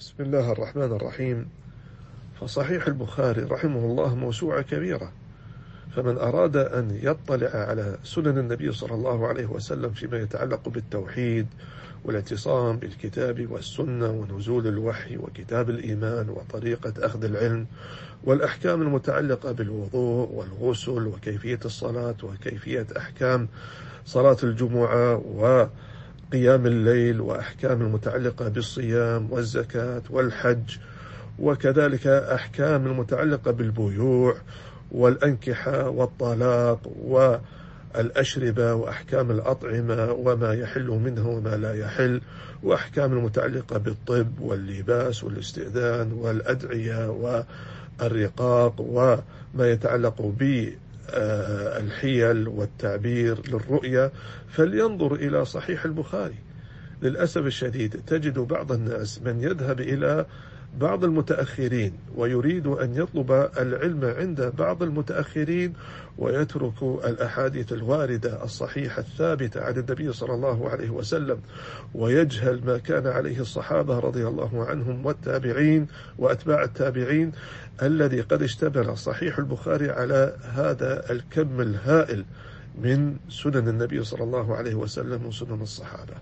بسم الله الرحمن الرحيم. فصحيح البخاري رحمه الله موسوعة كبيرة. فمن أراد أن يطلع على سنن النبي صلى الله عليه وسلم فيما يتعلق بالتوحيد والاعتصام بالكتاب والسنة ونزول الوحي وكتاب الإيمان وطريقة أخذ العلم والأحكام المتعلقة بالوضوء والغسل وكيفية الصلاة وكيفية أحكام صلاة الجمعة و قيام الليل وأحكام المتعلقة بالصيام والزكاة والحج وكذلك أحكام المتعلقة بالبيوع والأنكحة والطلاق والأشربة وأحكام الأطعمة وما يحل منه وما لا يحل وأحكام المتعلقة بالطب واللباس والاستئذان والأدعية والرقاق وما يتعلق ب آه، الحيل والتعبير للرؤية فلينظر إلى صحيح البخاري. للأسف الشديد تجد بعض الناس من يذهب إلى بعض المتأخرين ويريد أن يطلب العلم عند بعض المتأخرين ويترك الأحاديث الواردة الصحيحة الثابتة عن النبي صلى الله عليه وسلم ويجهل ما كان عليه الصحابة رضي الله عنهم والتابعين وأتباع التابعين الذي قد اشتمل صحيح البخاري على هذا الكم الهائل من سنن النبي صلى الله عليه وسلم وسنن الصحابة.